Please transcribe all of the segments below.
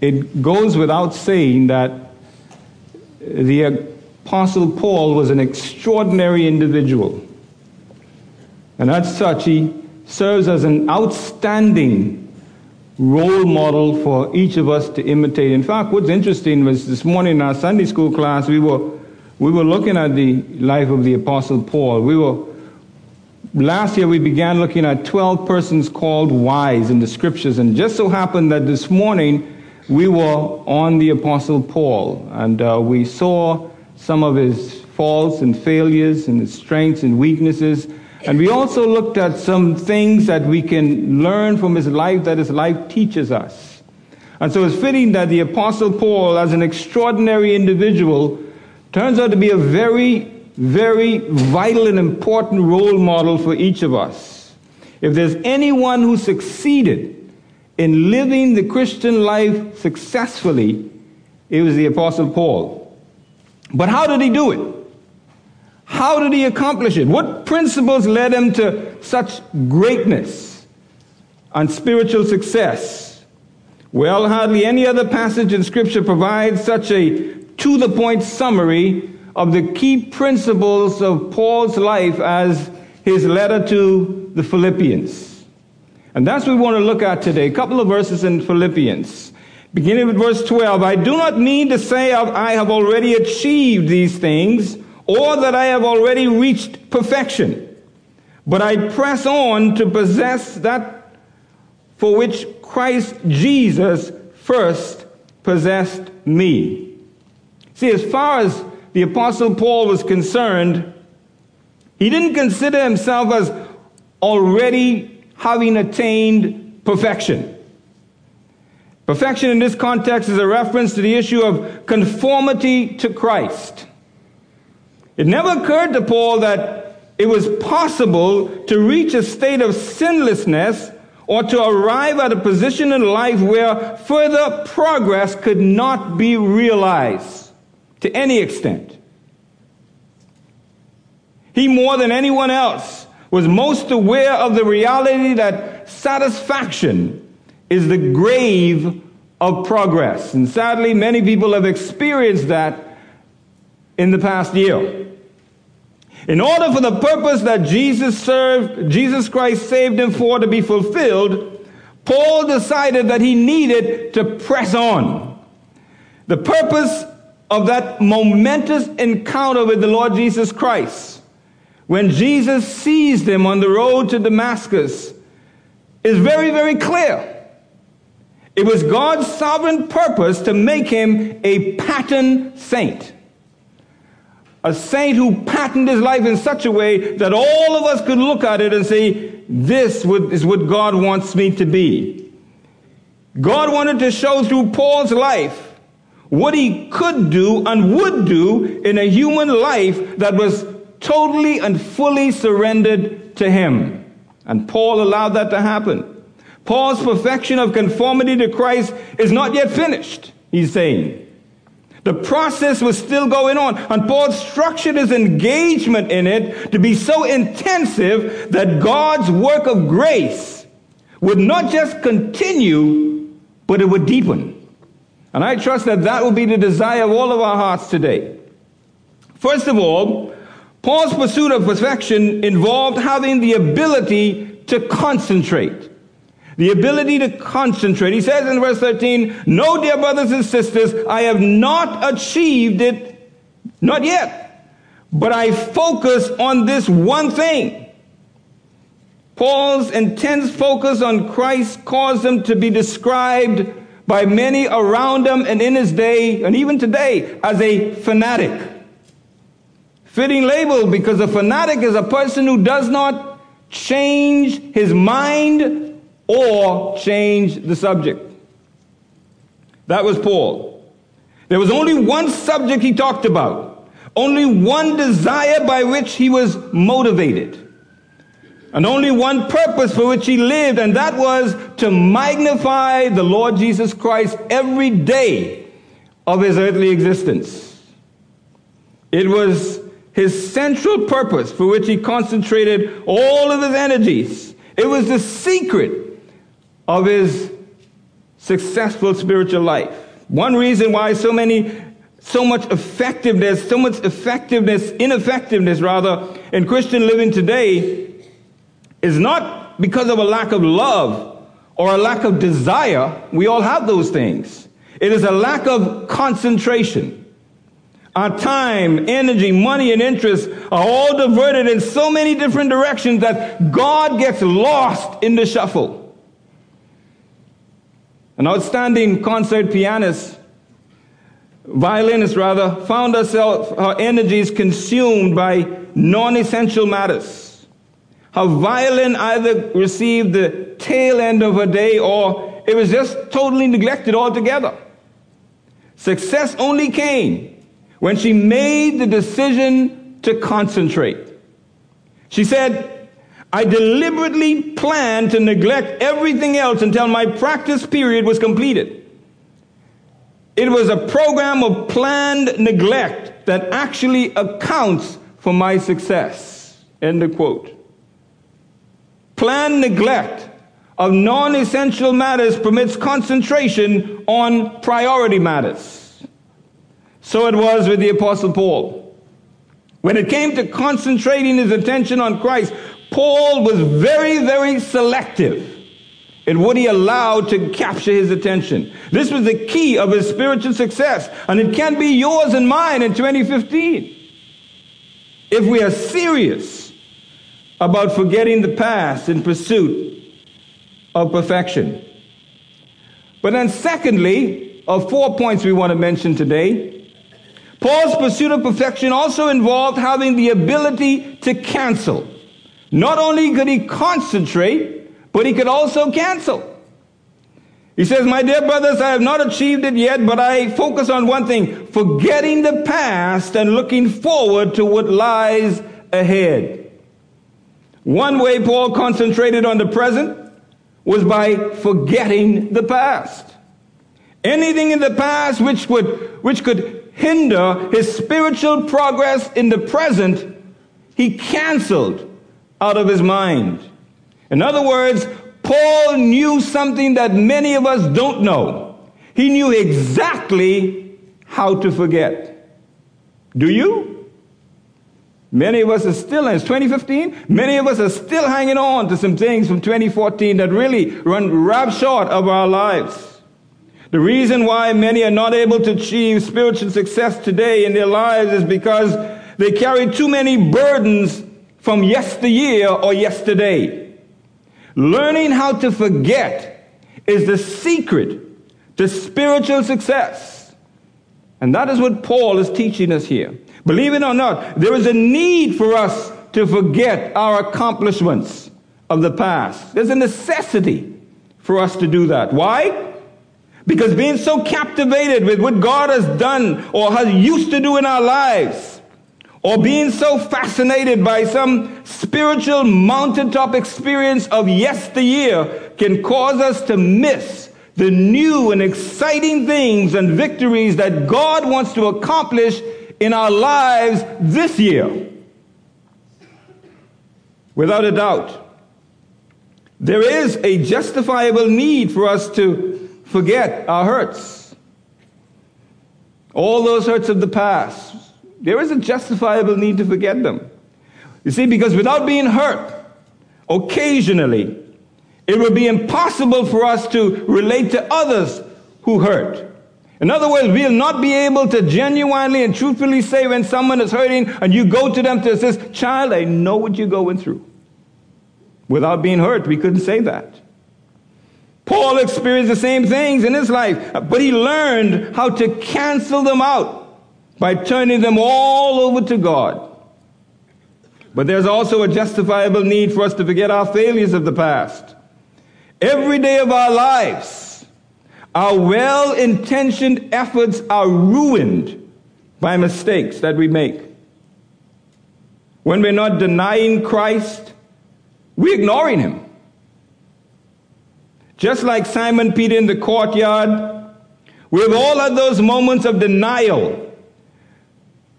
it goes without saying that the Apostle Paul was an extraordinary individual. And as such, he serves as an outstanding role model for each of us to imitate. In fact, what's interesting was this morning in our Sunday school class, we were, we were looking at the life of the Apostle Paul. We were, last year we began looking at 12 persons called wise in the scriptures, and just so happened that this morning we were on the Apostle Paul, and uh, we saw some of his faults and failures and his strengths and weaknesses. And we also looked at some things that we can learn from his life that his life teaches us. And so it's fitting that the Apostle Paul, as an extraordinary individual, turns out to be a very, very vital and important role model for each of us. If there's anyone who succeeded in living the Christian life successfully, it was the Apostle Paul. But how did he do it? How did he accomplish it? What principles led him to such greatness and spiritual success? Well, hardly any other passage in Scripture provides such a to the point summary of the key principles of Paul's life as his letter to the Philippians. And that's what we want to look at today. A couple of verses in Philippians. Beginning with verse 12. I do not mean to say I have already achieved these things or that I have already reached perfection, but I press on to possess that for which Christ Jesus first possessed me. See, as far as the Apostle Paul was concerned, he didn't consider himself as already having attained perfection. Perfection in this context is a reference to the issue of conformity to Christ. It never occurred to Paul that it was possible to reach a state of sinlessness or to arrive at a position in life where further progress could not be realized to any extent. He, more than anyone else, was most aware of the reality that satisfaction is the grave of progress. And sadly, many people have experienced that in the past year. In order for the purpose that Jesus served, Jesus Christ saved him for to be fulfilled, Paul decided that he needed to press on. The purpose of that momentous encounter with the Lord Jesus Christ, when Jesus sees him on the road to Damascus, is very, very clear. It was God's sovereign purpose to make him a pattern saint a saint who patterned his life in such a way that all of us could look at it and say, this is what God wants me to be. God wanted to show through Paul's life what he could do and would do in a human life that was totally and fully surrendered to him. And Paul allowed that to happen. Paul's perfection of conformity to Christ is not yet finished, he's saying. The process was still going on. And Paul structured his engagement in it to be so intensive that God's work of grace would not just continue, but it would deepen. And I trust that that will be the desire of all of our hearts today. First of all, Paul's pursuit of perfection involved having the ability to concentrate. The ability to concentrate. He says in verse 13, No, dear brothers and sisters, I have not achieved it, not yet, but I focus on this one thing. Paul's intense focus on Christ caused him to be described by many around him and in his day, and even today, as a fanatic. Fitting label because a fanatic is a person who does not change his mind or change the subject. That was Paul. There was only one subject he talked about, only one desire by which he was motivated, and only one purpose for which he lived, and that was to magnify the Lord Jesus Christ every day of his earthly existence. It was his central purpose for which he concentrated all of his energies. It was the secret of his successful spiritual life. One reason why so many, so much effectiveness, so much effectiveness, ineffectiveness rather, in Christian living today is not because of a lack of love or a lack of desire. We all have those things. It is a lack of concentration. Our time, energy, money, and interest are all diverted in so many different directions that God gets lost in the shuffle. An outstanding concert pianist, violinist rather, found herself, her energies consumed by non essential matters. Her violin either received the tail end of her day or it was just totally neglected altogether. Success only came when she made the decision to concentrate. She said, I deliberately planned to neglect everything else until my practice period was completed. It was a program of planned neglect that actually accounts for my success. End of quote. Planned neglect of non essential matters permits concentration on priority matters. So it was with the Apostle Paul. When it came to concentrating his attention on Christ, Paul was very, very selective in what he allowed to capture his attention. This was the key of his spiritual success, and it can be yours and mine in 2015. If we are serious about forgetting the past in pursuit of perfection. But then, secondly, of four points we want to mention today, Paul's pursuit of perfection also involved having the ability to cancel. Not only could he concentrate, but he could also cancel. He says, My dear brothers, I have not achieved it yet, but I focus on one thing forgetting the past and looking forward to what lies ahead. One way Paul concentrated on the present was by forgetting the past. Anything in the past which would, which could hinder his spiritual progress in the present, he canceled out of his mind. In other words, Paul knew something that many of us don't know. He knew exactly how to forget. Do you? Many of us are still, it's 2015, many of us are still hanging on to some things from 2014 that really run rap short of our lives. The reason why many are not able to achieve spiritual success today in their lives is because they carry too many burdens from yesteryear or yesterday. Learning how to forget is the secret to spiritual success. And that is what Paul is teaching us here. Believe it or not, there is a need for us to forget our accomplishments of the past. There's a necessity for us to do that. Why? Because being so captivated with what God has done or has used to do in our lives, or being so fascinated by some spiritual mountaintop experience of yesteryear can cause us to miss the new and exciting things and victories that God wants to accomplish in our lives this year. Without a doubt, there is a justifiable need for us to forget our hurts. All those hurts of the past, there is a justifiable need to forget them. You see, because without being hurt, occasionally, it would be impossible for us to relate to others who hurt. In other words, we'll not be able to genuinely and truthfully say when someone is hurting and you go to them to say, Child, I know what you're going through. Without being hurt, we couldn't say that. Paul experienced the same things in his life, but he learned how to cancel them out by turning them all over to God. But there's also a justifiable need for us to forget our failures of the past. Every day of our lives, our well intentioned efforts are ruined by mistakes that we make. When we're not denying Christ, we're ignoring Him. Just like Simon Peter in the courtyard, we've all had those moments of denial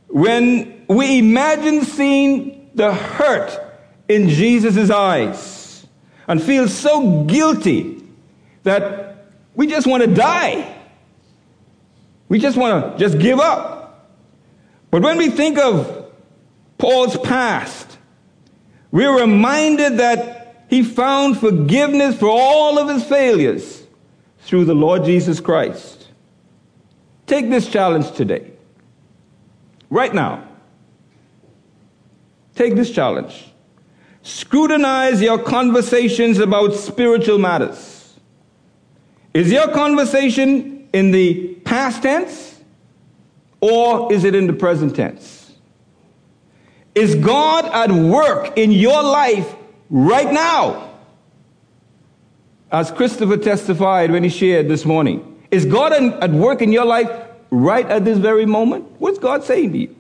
when we imagine seeing the hurt in Jesus' eyes and feel so guilty that we just want to die. We just want to just give up. But when we think of Paul's past, we're reminded that he found forgiveness for all of his failures through the Lord Jesus Christ. Take this challenge today. Right now. Take this challenge. Scrutinize your conversations about spiritual matters. Is your conversation in the past tense or is it in the present tense? Is God at work in your life right now? As Christopher testified when he shared this morning, is God at work in your life right at this very moment? What's God saying to you?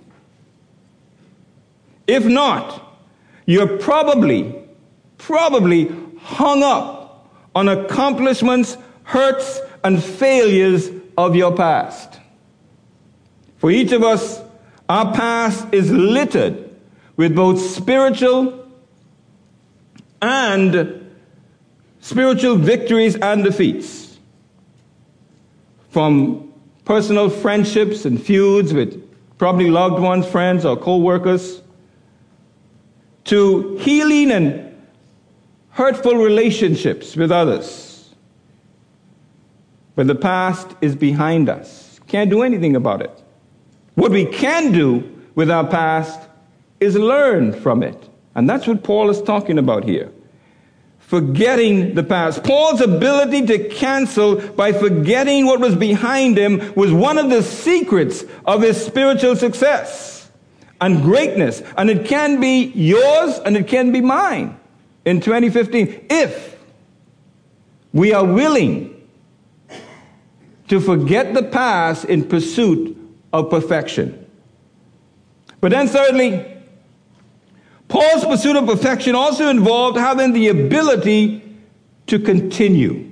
If not, you're probably, probably hung up on accomplishments, hurts, and failures of your past. For each of us, our past is littered with both spiritual and spiritual victories and defeats. From personal friendships and feuds with probably loved ones, friends, or co workers, to healing and hurtful relationships with others. But the past is behind us. Can't do anything about it. What we can do with our past is learn from it. And that's what Paul is talking about here. Forgetting the past. Paul's ability to cancel by forgetting what was behind him was one of the secrets of his spiritual success and greatness. And it can be yours and it can be mine in 2015 if we are willing to forget the past in pursuit of perfection. But then, thirdly, Paul's pursuit of perfection also involved having the ability to continue.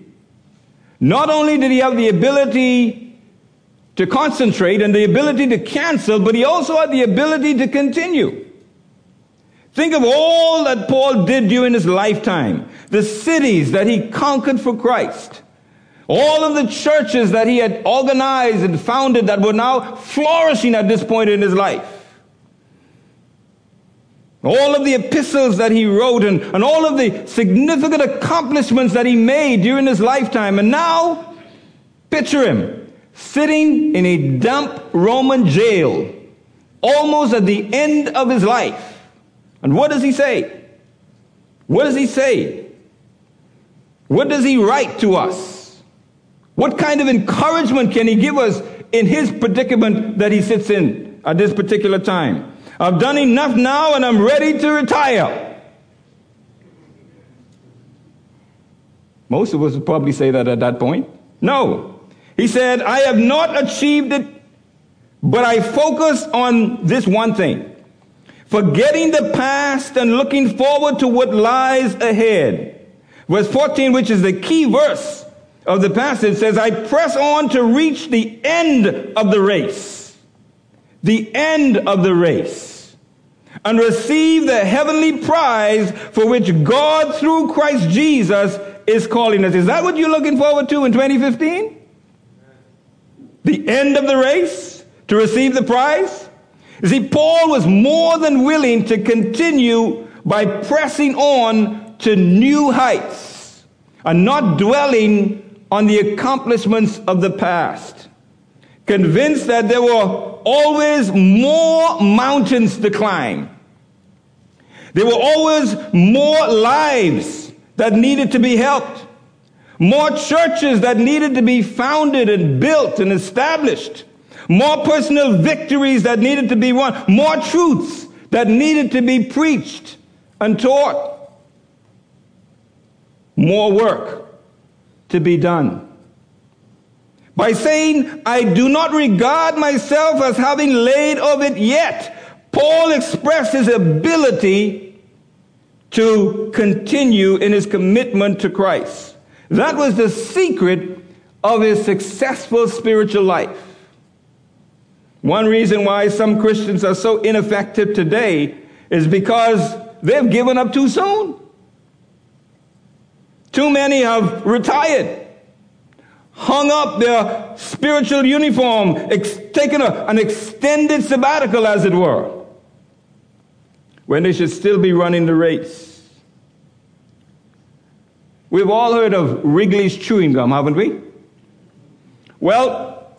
Not only did he have the ability to concentrate and the ability to cancel, but he also had the ability to continue. Think of all that Paul did during his lifetime, the cities that he conquered for Christ, all of the churches that he had organized and founded that were now flourishing at this point in his life. All of the epistles that he wrote and, and all of the significant accomplishments that he made during his lifetime. And now, picture him sitting in a damp Roman jail, almost at the end of his life. And what does he say? What does he say? What does he write to us? What kind of encouragement can he give us in his predicament that he sits in at this particular time? I've done enough now and I'm ready to retire. Most of us would probably say that at that point. No. He said, I have not achieved it, but I focus on this one thing. Forgetting the past and looking forward to what lies ahead. Verse 14, which is the key verse of the passage, says, I press on to reach the end of the race. The end of the race. And receive the heavenly prize for which God, through Christ Jesus, is calling us. Is that what you're looking forward to in 2015? the end of the race to receive the prize? You see, Paul was more than willing to continue by pressing on to new heights and not dwelling on the accomplishments of the past. Convinced that there were always more mountains to climb. There were always more lives that needed to be helped more churches that needed to be founded and built and established, more personal victories that needed to be won, more truths that needed to be preached and taught, more work to be done. By saying, I do not regard myself as having laid of it yet, Paul expressed his ability to continue in his commitment to Christ. That was the secret of his successful spiritual life. One reason why some Christians are so ineffective today is because they've given up too soon. Too many have retired. Hung up their spiritual uniform, ex- taken a, an extended sabbatical, as it were, when they should still be running the race. We've all heard of Wrigley's chewing gum, haven't we? Well,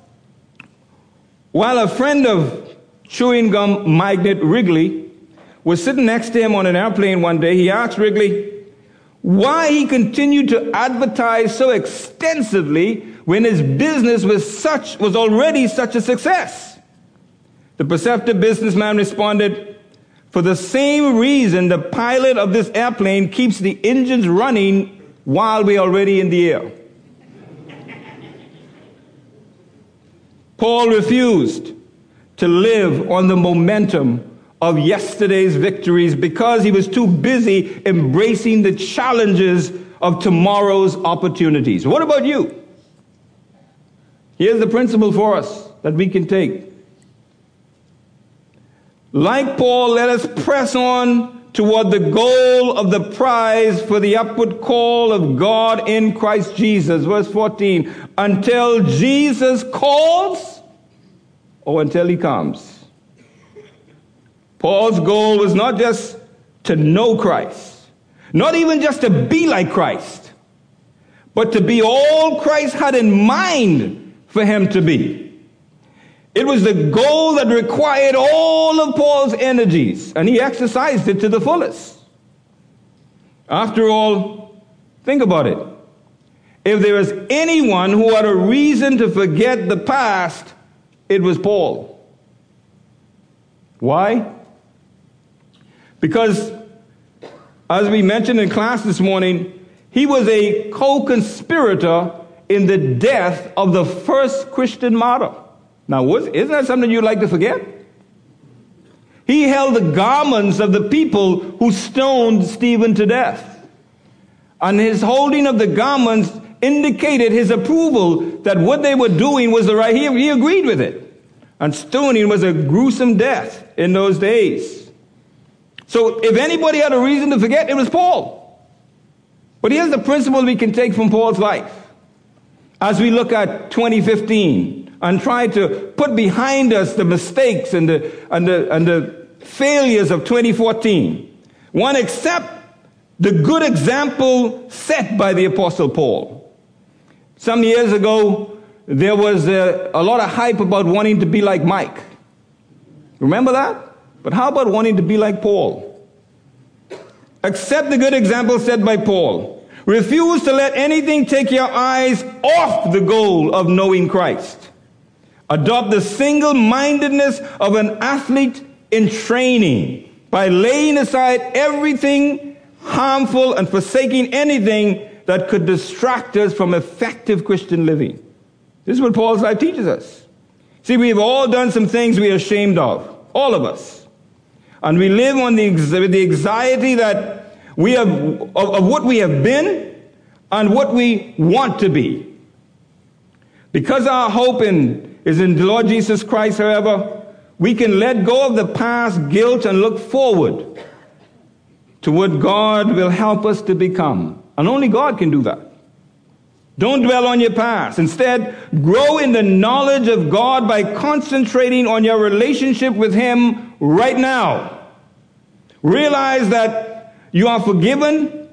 while a friend of chewing gum magnate Wrigley was sitting next to him on an airplane one day, he asked Wrigley why he continued to advertise so extensively when his business was such was already such a success. The perceptive businessman responded, for the same reason the pilot of this airplane keeps the engines running while we're already in the air. Paul refused to live on the momentum of yesterday's victories because he was too busy embracing the challenges of tomorrow's opportunities. What about you? Here's the principle for us that we can take. Like Paul, let us press on toward the goal of the prize for the upward call of God in Christ Jesus. Verse 14. Until Jesus calls or until he comes. Paul's goal was not just to know Christ, not even just to be like Christ, but to be all Christ had in mind for him to be. It was the goal that required all of Paul's energies, and he exercised it to the fullest. After all, think about it. If there was anyone who had a reason to forget the past, it was Paul. Why? Because, as we mentioned in class this morning, he was a co conspirator in the death of the first Christian martyr. Now, isn't that something you'd like to forget? He held the garments of the people who stoned Stephen to death. And his holding of the garments indicated his approval that what they were doing was the right. He, he agreed with it. And stoning was a gruesome death in those days. So if anybody had a reason to forget, it was Paul. But here's the principle we can take from Paul's life. As we look at 2015, and try to put behind us the mistakes and the, and the, and the failures of 2014. One accept the good example set by the Apostle Paul. Some years ago, there was a, a lot of hype about wanting to be like Mike. Remember that? But how about wanting to be like Paul? Accept the good example set by Paul. Refuse to let anything take your eyes off the goal of knowing Christ. Adopt the single mindedness of an athlete in training by laying aside everything harmful and forsaking anything that could distract us from effective Christian living. This is what Paul's life teaches us. See, we've all done some things we are ashamed of, all of us. And we live on the, with the anxiety that we have, of, of what we have been and what we want to be. Because our hope in is in the Lord Jesus Christ, however, we can let go of the past guilt and look forward to what God will help us to become. And only God can do that. Don't dwell on your past. Instead, grow in the knowledge of God by concentrating on your relationship with Him right now. Realize that you are forgiven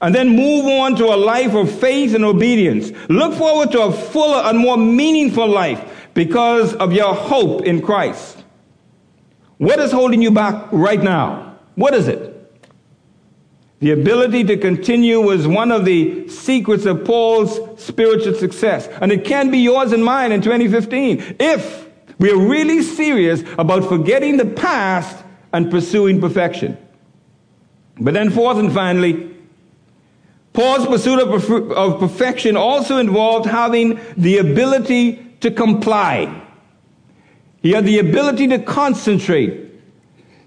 and then move on to a life of faith and obedience. Look forward to a fuller and more meaningful life because of your hope in Christ. What is holding you back right now? What is it? The ability to continue was one of the secrets of Paul's spiritual success. And it can be yours and mine in 2015 if we're really serious about forgetting the past and pursuing perfection. But then, fourth and finally, Paul's pursuit of, of perfection also involved having the ability to comply. He had the ability to concentrate,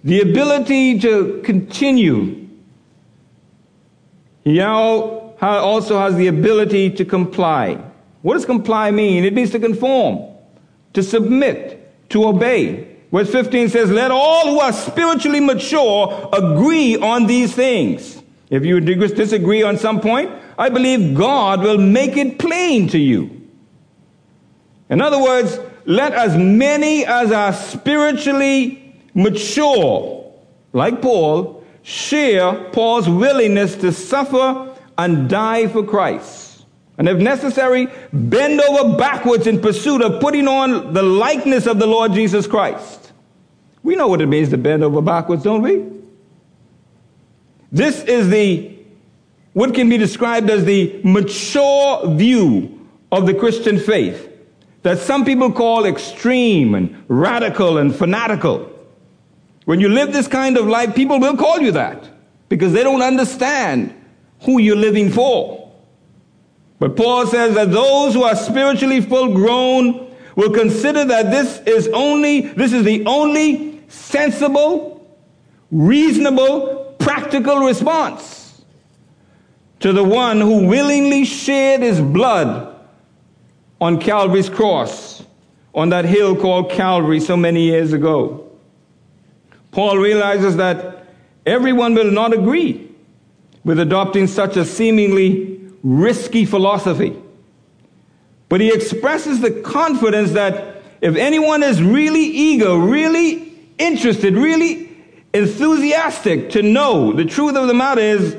the ability to continue. He also has the ability to comply. What does comply mean? It means to conform, to submit, to obey. Verse 15 says, Let all who are spiritually mature agree on these things. If you disagree on some point, I believe God will make it plain to you. In other words, let as many as are spiritually mature, like Paul, share Paul's willingness to suffer and die for Christ. And if necessary, bend over backwards in pursuit of putting on the likeness of the Lord Jesus Christ. We know what it means to bend over backwards, don't we? This is the what can be described as the mature view of the Christian faith that some people call extreme and radical and fanatical. When you live this kind of life, people will call you that because they don't understand who you're living for. But Paul says that those who are spiritually full grown will consider that this is only, this is the only sensible, reasonable, practical response to the one who willingly shed his blood on Calvary's cross, on that hill called Calvary so many years ago. Paul realizes that everyone will not agree with adopting such a seemingly risky philosophy. But he expresses the confidence that if anyone is really eager, really interested, really enthusiastic to know, the truth of the matter is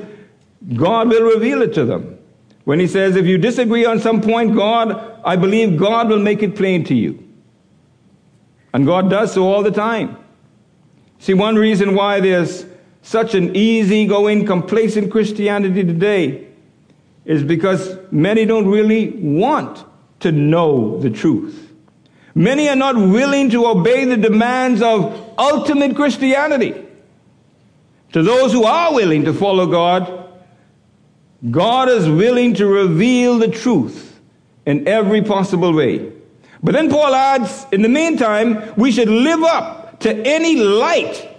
God will reveal it to them. When he says, if you disagree on some point, God, I believe God will make it plain to you. And God does so all the time. See, one reason why there's such an easygoing, complacent Christianity today is because many don't really want to know the truth. Many are not willing to obey the demands of ultimate Christianity. To those who are willing to follow God, God is willing to reveal the truth in every possible way. But then Paul adds, in the meantime, we should live up to any light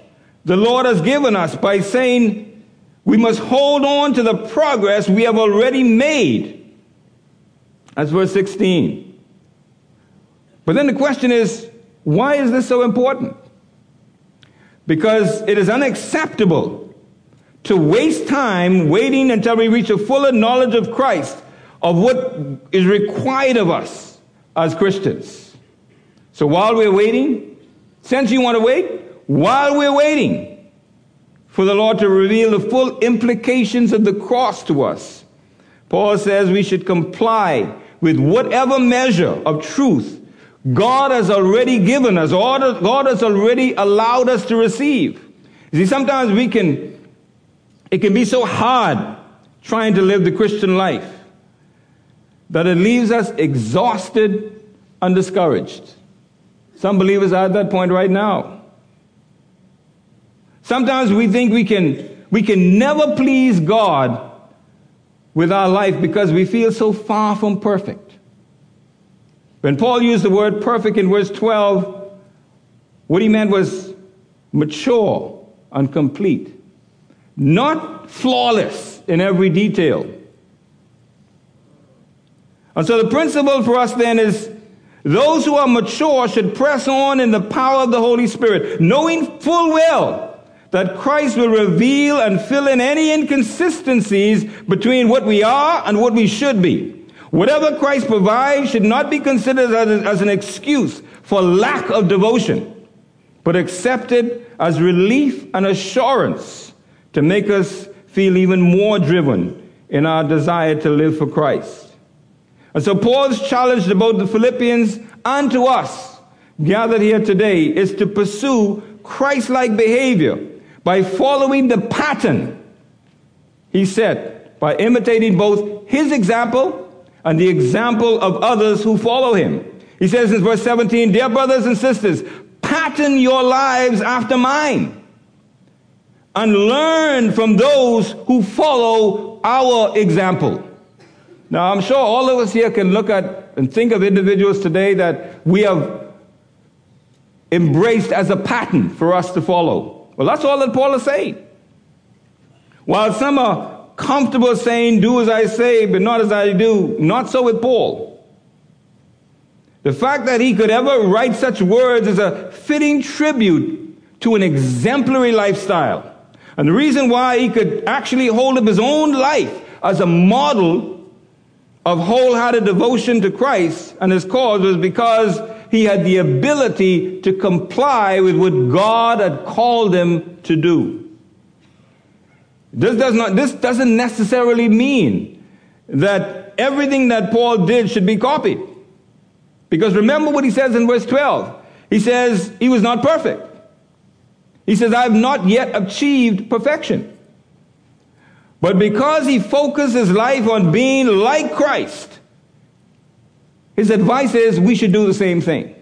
the Lord has given us by saying we must hold on to the progress we have already made. That's verse 16. But then the question is, why is this so important? Because it is unacceptable to waste time waiting until we reach a fuller knowledge of Christ, of what is required of us as Christians. So while we're waiting, since you want to wait, while we're waiting for the Lord to reveal the full implications of the cross to us, Paul says we should comply with whatever measure of truth God has already given us, or God has already allowed us to receive. You see, sometimes we can it can be so hard trying to live the Christian life that it leaves us exhausted and discouraged. Some believers are at that point right now. Sometimes we think we can, we can never please God with our life because we feel so far from perfect. When Paul used the word perfect in verse 12, what he meant was mature and complete not flawless in every detail. And so the principle for us then is those who are mature should press on in the power of the Holy Spirit, knowing full well that Christ will reveal and fill in any inconsistencies between what we are and what we should be. Whatever Christ provides should not be considered as, an excuse for lack of devotion, but accepted as relief and assurance to make us feel even more driven in our desire to live for Christ. And so Paul's challenge to both the Philippians and to us gathered here today is to pursue Christ-like behavior by following the pattern he set, by imitating both his example and the example of others who follow him. He says in verse 17, Dear brothers and sisters, pattern your lives after mine and learn from those who follow our example. Now, I'm sure all of us here can look at and think of individuals today that we have embraced as a pattern for us to follow. Well, that's all that Paul is saying. While some are comfortable saying, do as I say, but not as I do, not so with Paul. The fact that he could ever write such words is a fitting tribute to an exemplary lifestyle. And the reason why he could actually hold up his own life as a model of wholehearted devotion to Christ and his cause was because he had the ability to comply with what God had called him to do. This, does not, this doesn't necessarily mean that everything that Paul did should be copied. Because remember what he says in verse 12. He says he was not perfect. He says, I have not yet achieved perfection. But because he focused his life on being like Christ, his advice is we should do the same thing.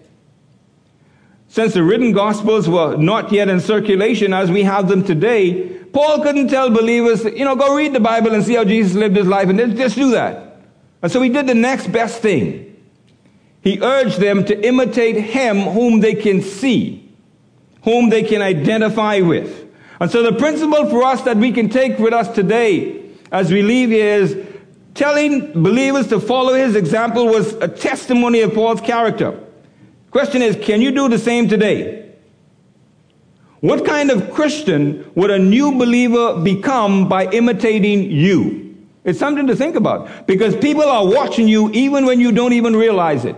Since the written gospels were not yet in circulation as we have them today, Paul couldn't tell believers, you know, go read the Bible and see how Jesus lived his life and just do that. And so he did the next best thing. He urged them to imitate him whom they can see, whom they can identify with. And so the principle for us that we can take with us today as we leave here is telling believers to follow his example was a testimony of Paul's character. Question is, can you do the same today? What kind of Christian would a new believer become by imitating you? It's something to think about because people are watching you even when you don't even realize it.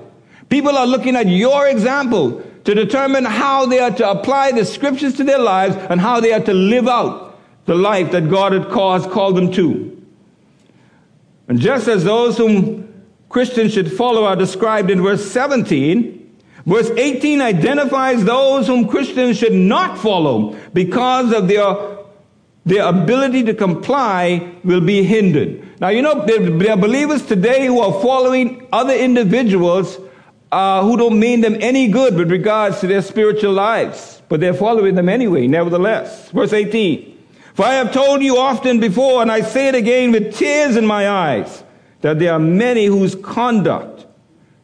People are looking at your example to determine how they are to apply the scriptures to their lives and how they are to live out the life that God had caused, called them to. And just as those whom Christians should follow are described in verse 17, verse 18 identifies those whom Christians should not follow because of their, their ability to comply will be hindered. Now, you know, there, are believers today who are following other individuals uh, who don't mean them any good with regards to their spiritual lives, but they're following them anyway, nevertheless. Verse 18. For I have told you often before, and I say it again with tears in my eyes, that there are many whose conduct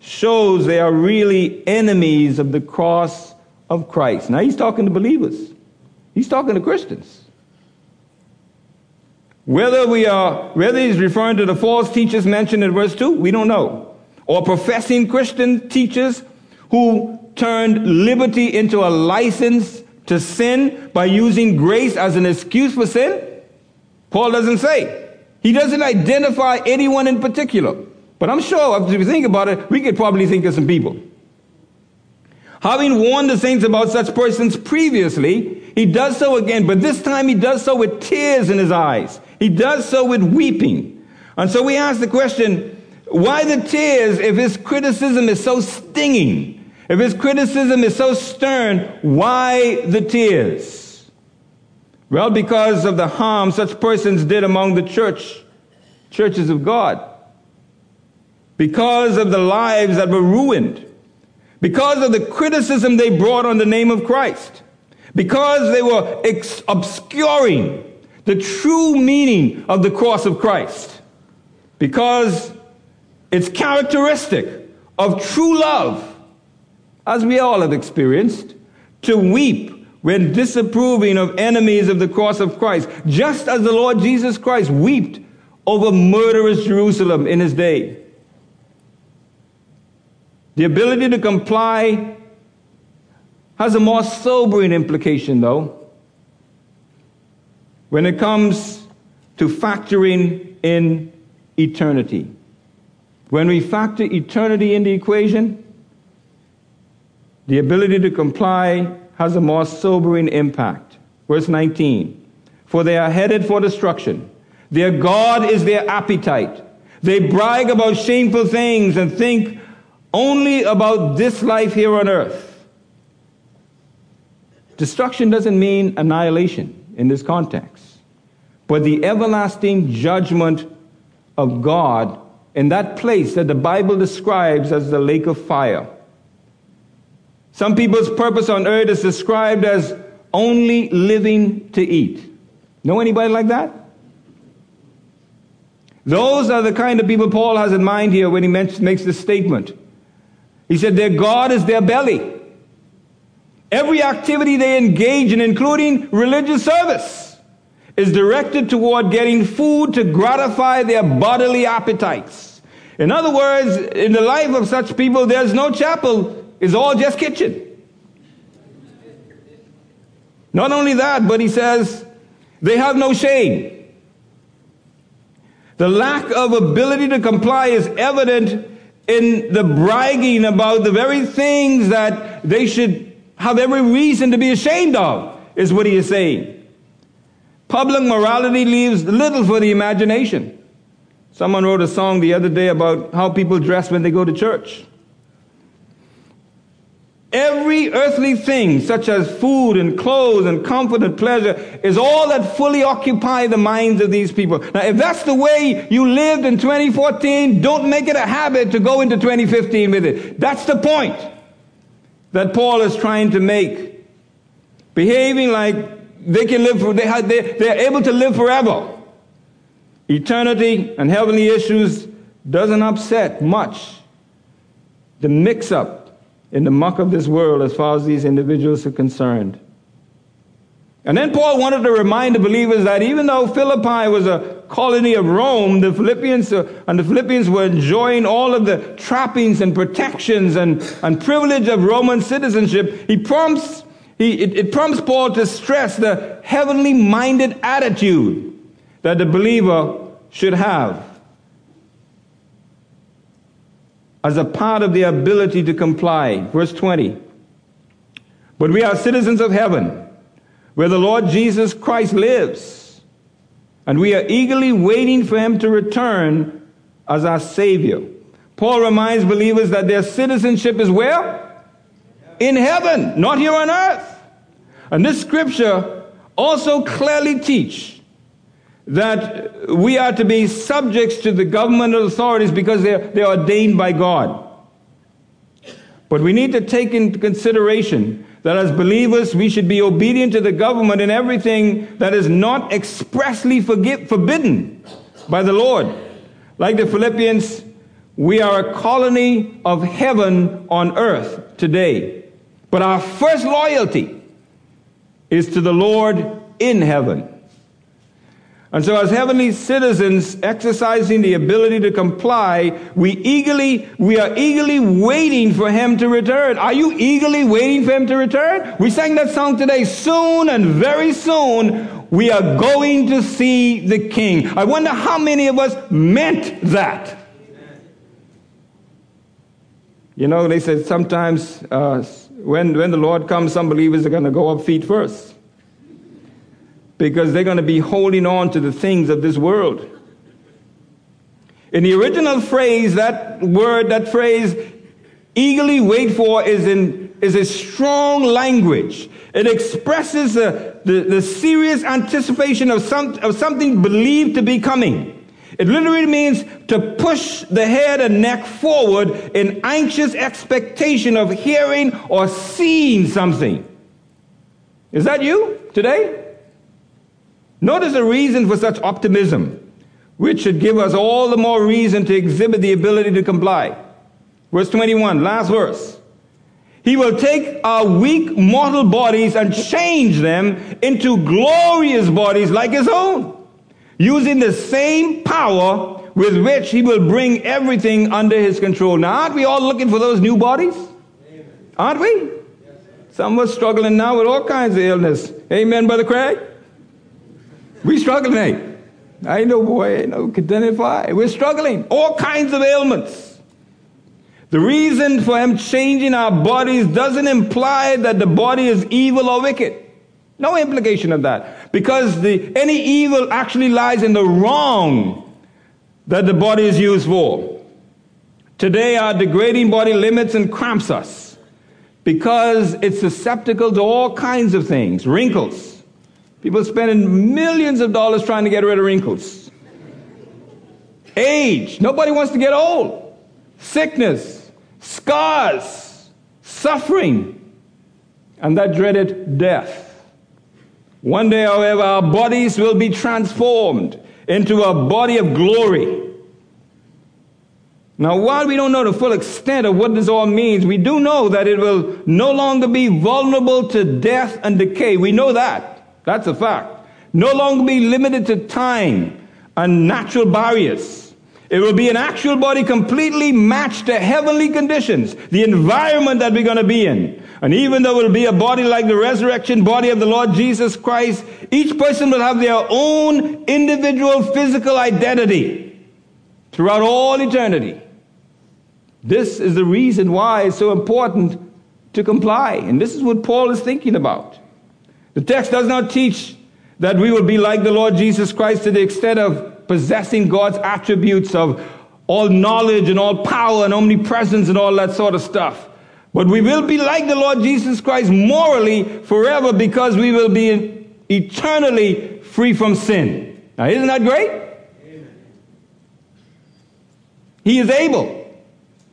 shows they are really enemies of the cross of Christ. Now he's talking to believers. He's talking to Christians. Whether we are, whether he's referring to the false teachers mentioned in verse 2, we don't know or professing Christian teachers who turned liberty into a license to sin by using grace as an excuse for sin? Paul doesn't say. He doesn't identify anyone in particular. But I'm sure if we think about it, we could probably think of some people. Having warned the saints about such persons previously, he does so again, but this time he does so with tears in his eyes. He does so with weeping. And so we ask the question, why the tears if his criticism is so stinging? If his criticism is so stern, why the tears? Well, because of the harm such persons did among the church, churches of God. Because of the lives that were ruined. Because of the criticism they brought on the name of Christ. Because they were ex- obscuring the true meaning of the cross of Christ. Because it's characteristic of true love, as we all have experienced, to weep when disapproving of enemies of the cross of Christ, just as the Lord Jesus Christ wept over murderous Jerusalem in his day. The ability to comply has a more sobering implication, though, when it comes to factoring in eternity. When we factor eternity in the equation, the ability to comply has a more sobering impact. Verse 19 For they are headed for destruction, their God is their appetite. They brag about shameful things and think only about this life here on earth. Destruction doesn't mean annihilation in this context, but the everlasting judgment of God in that place that the Bible describes as the lake of fire. Some people's purpose on earth is described as only living to eat. Know anybody like that? Those are the kind of people Paul has in mind here when he makes this statement. He said their God is their belly. Every activity they engage in, including religious service, is directed toward getting food to gratify their bodily appetites. In other words, in the life of such people, there's no chapel, it's all just kitchen. Not only that, but he says they have no shame. The lack of ability to comply is evident in the bragging about the very things that they should have every reason to be ashamed of, is what he is saying. Public morality leaves little for the imagination. Someone wrote a song the other day about how people dress when they go to church. Every earthly thing, such as food and clothes and comfort and pleasure, is all that fully occupy the minds of these people. Now, if that's the way you lived in 2014, don't make it a habit to go into 2015 with it. That's the point that Paul is trying to make. Behaving like they can live, for, they, have, they, they're able to live forever. Eternity and heavenly issues doesn't upset much the mix up in the muck of this world as far as these individuals are concerned. And then Paul wanted to remind the believers that even though Philippi was a colony of Rome, the Philippians uh, and the Philippians were enjoying all of the trappings and protections and, and privilege of Roman citizenship, he prompts, he, it, it prompts Paul to stress the heavenly minded attitude that the believer should have. As a part of the ability to comply. Verse 20. But we are citizens of heaven, where the Lord Jesus Christ lives, and we are eagerly waiting for him to return as our Savior. Paul reminds believers that their citizenship is where? In heaven, not here on earth. And this scripture also clearly teach that we are to be subjects to the governmental authorities because they're, they're ordained by God. But we need to take into consideration that as believers, we should be obedient to the government in everything that is not expressly forgive, forbidden by the Lord. Like the Philippians, we are a colony of heaven on earth today. But our first loyalty is to the Lord in heaven. And so, as heavenly citizens exercising the ability to comply, we eagerly, we are eagerly waiting for him to return. Are you eagerly waiting for him to return? We sang that song today. Soon and very soon, we are going to see the King. I wonder how many of us meant that. You know, they said sometimes uh, when, when the Lord comes, some believers are going to go up feet first because they're going to be holding on to the things of this world. In the original phrase, that word, that phrase, eagerly wait for, is, in, is a strong language. It expresses uh, the, the serious anticipation of, some, of something believed to be coming. It literally means to push the head and neck forward in anxious expectation of hearing or seeing something. Is that you today? Notice the reason for such optimism, which should give us all the more reason to exhibit the ability to comply. Verse 21, last verse. He will take our weak mortal bodies and change them into glorious bodies like his own, using the same power with which he will bring everything under his control. Now, aren't we all looking for those new bodies? Amen. Aren't we? Yes, Some of us struggling now with all kinds of illness. Amen, Brother Craig? We struggling, eh? I know, boy, I know, can identify. We're struggling. All kinds of ailments. The reason for him changing our bodies doesn't imply that the body is evil or wicked. No implication of that. Because the, any evil actually lies in the wrong that the body is used for. Today, our degrading body limits and cramps us because it's susceptible to all kinds of things wrinkles, People spending millions of dollars trying to get rid of wrinkles. Age. Nobody wants to get old. Sickness. Scars. Suffering. And that dreaded death. One day, however, our bodies will be transformed into a body of glory. Now, while we don't know the full extent of what this all means, we do know that it will no longer be vulnerable to death and decay. We know that. That's a fact. No longer be limited to time and natural barriers. It will be an actual body completely matched to heavenly conditions, the environment that we're going to be in. And even though it will be a body like the resurrection body of the Lord Jesus Christ, each person will have their own individual physical identity. throughout all eternity. This is the reason why it's so important to comply. And this is what Paul is thinking about. The text does not teach that we will be like the Lord Jesus Christ to the extent of possessing God's attributes of all knowledge and all power and omnipresence and all that sort of stuff. But we will be like the Lord Jesus Christ morally forever because we will be eternally free from sin. Now, isn't that great? Amen. He is able.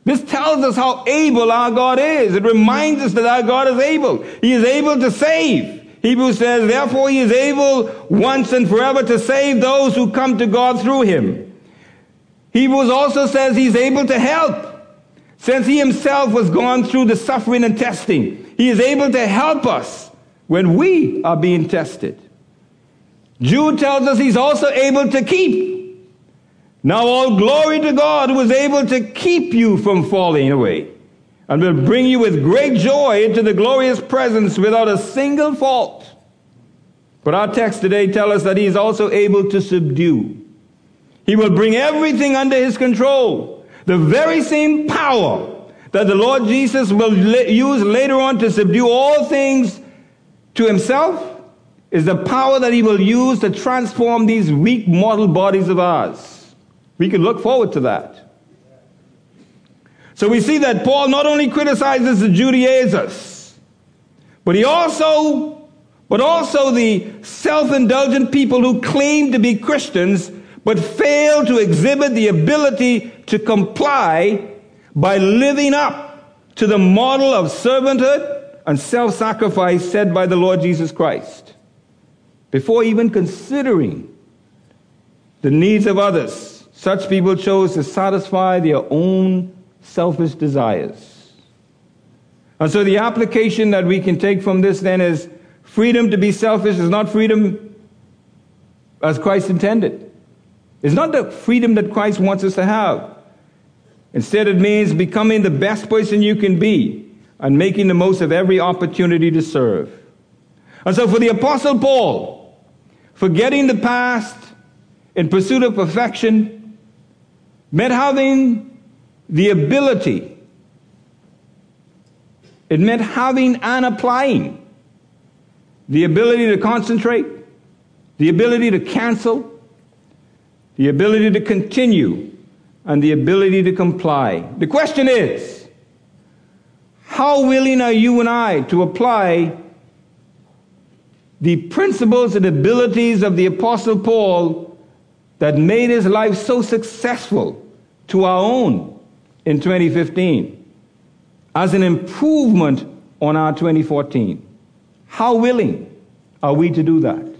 This tells us how able our God is. It reminds us that our God is able. He is able to save. Hebrews says, therefore he is able once and forever to save those who come to God through him. Hebrews also says he's able to help. Since he himself was gone through the suffering and testing, he is able to help us when we are being tested. Jude tells us he's also able to keep. Now, all glory to God who is able to keep you from falling away and will bring you with great joy into the glorious presence without a single fault. But our text today tells us that he is also able to subdue. He will bring everything under his control. The very same power that the Lord Jesus will use later on to subdue all things to himself is the power that he will use to transform these weak mortal bodies of ours. We can look forward to that. So we see that Paul not only criticizes the Judaizers, but he also, but also the self-indulgent people who claim to be Christians but fail to exhibit the ability to comply by living up to the model of servanthood and self sacrifice said by the Lord Jesus Christ. Before even considering the needs of others, such people chose to satisfy their own selfish desires. And so the application that we can take from this then is freedom to be selfish is not freedom as Christ intended. It's not the freedom that Christ wants us to have. Instead, it means becoming the best person you can be and making the most of every opportunity to serve. And so, for the Apostle Paul, forgetting the past in pursuit of perfection meant having the ability, it meant having and applying. The ability to concentrate, the ability to cancel, the ability to continue, and the ability to comply. The question is, how willing are you and I to apply the principles and abilities of the Apostle Paul that made his life so successful to our own in 2015 as an improvement on our 2014? How willing are we to do that?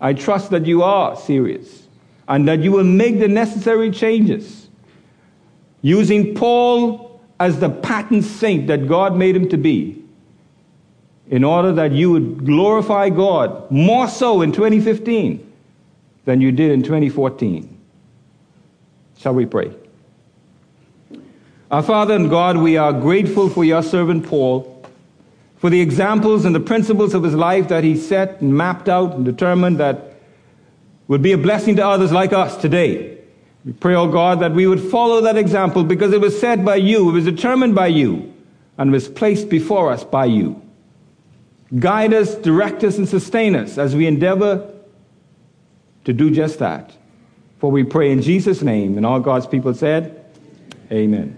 I trust that you are serious and that you will make the necessary changes using Paul as the pattern saint that God made him to be in order that you would glorify God more so in 2015 than you did in 2014. Shall we pray? Our Father and God, we are grateful for your servant Paul, for the examples and the principles of his life that he set and mapped out and determined that would be a blessing to others like us today. We pray, oh God, that we would follow that example because it was said by you, it was determined by you, and was placed before us by you. Guide us, direct us, and sustain us as we endeavor to do just that. For we pray in Jesus' name, and all God's people said, Amen.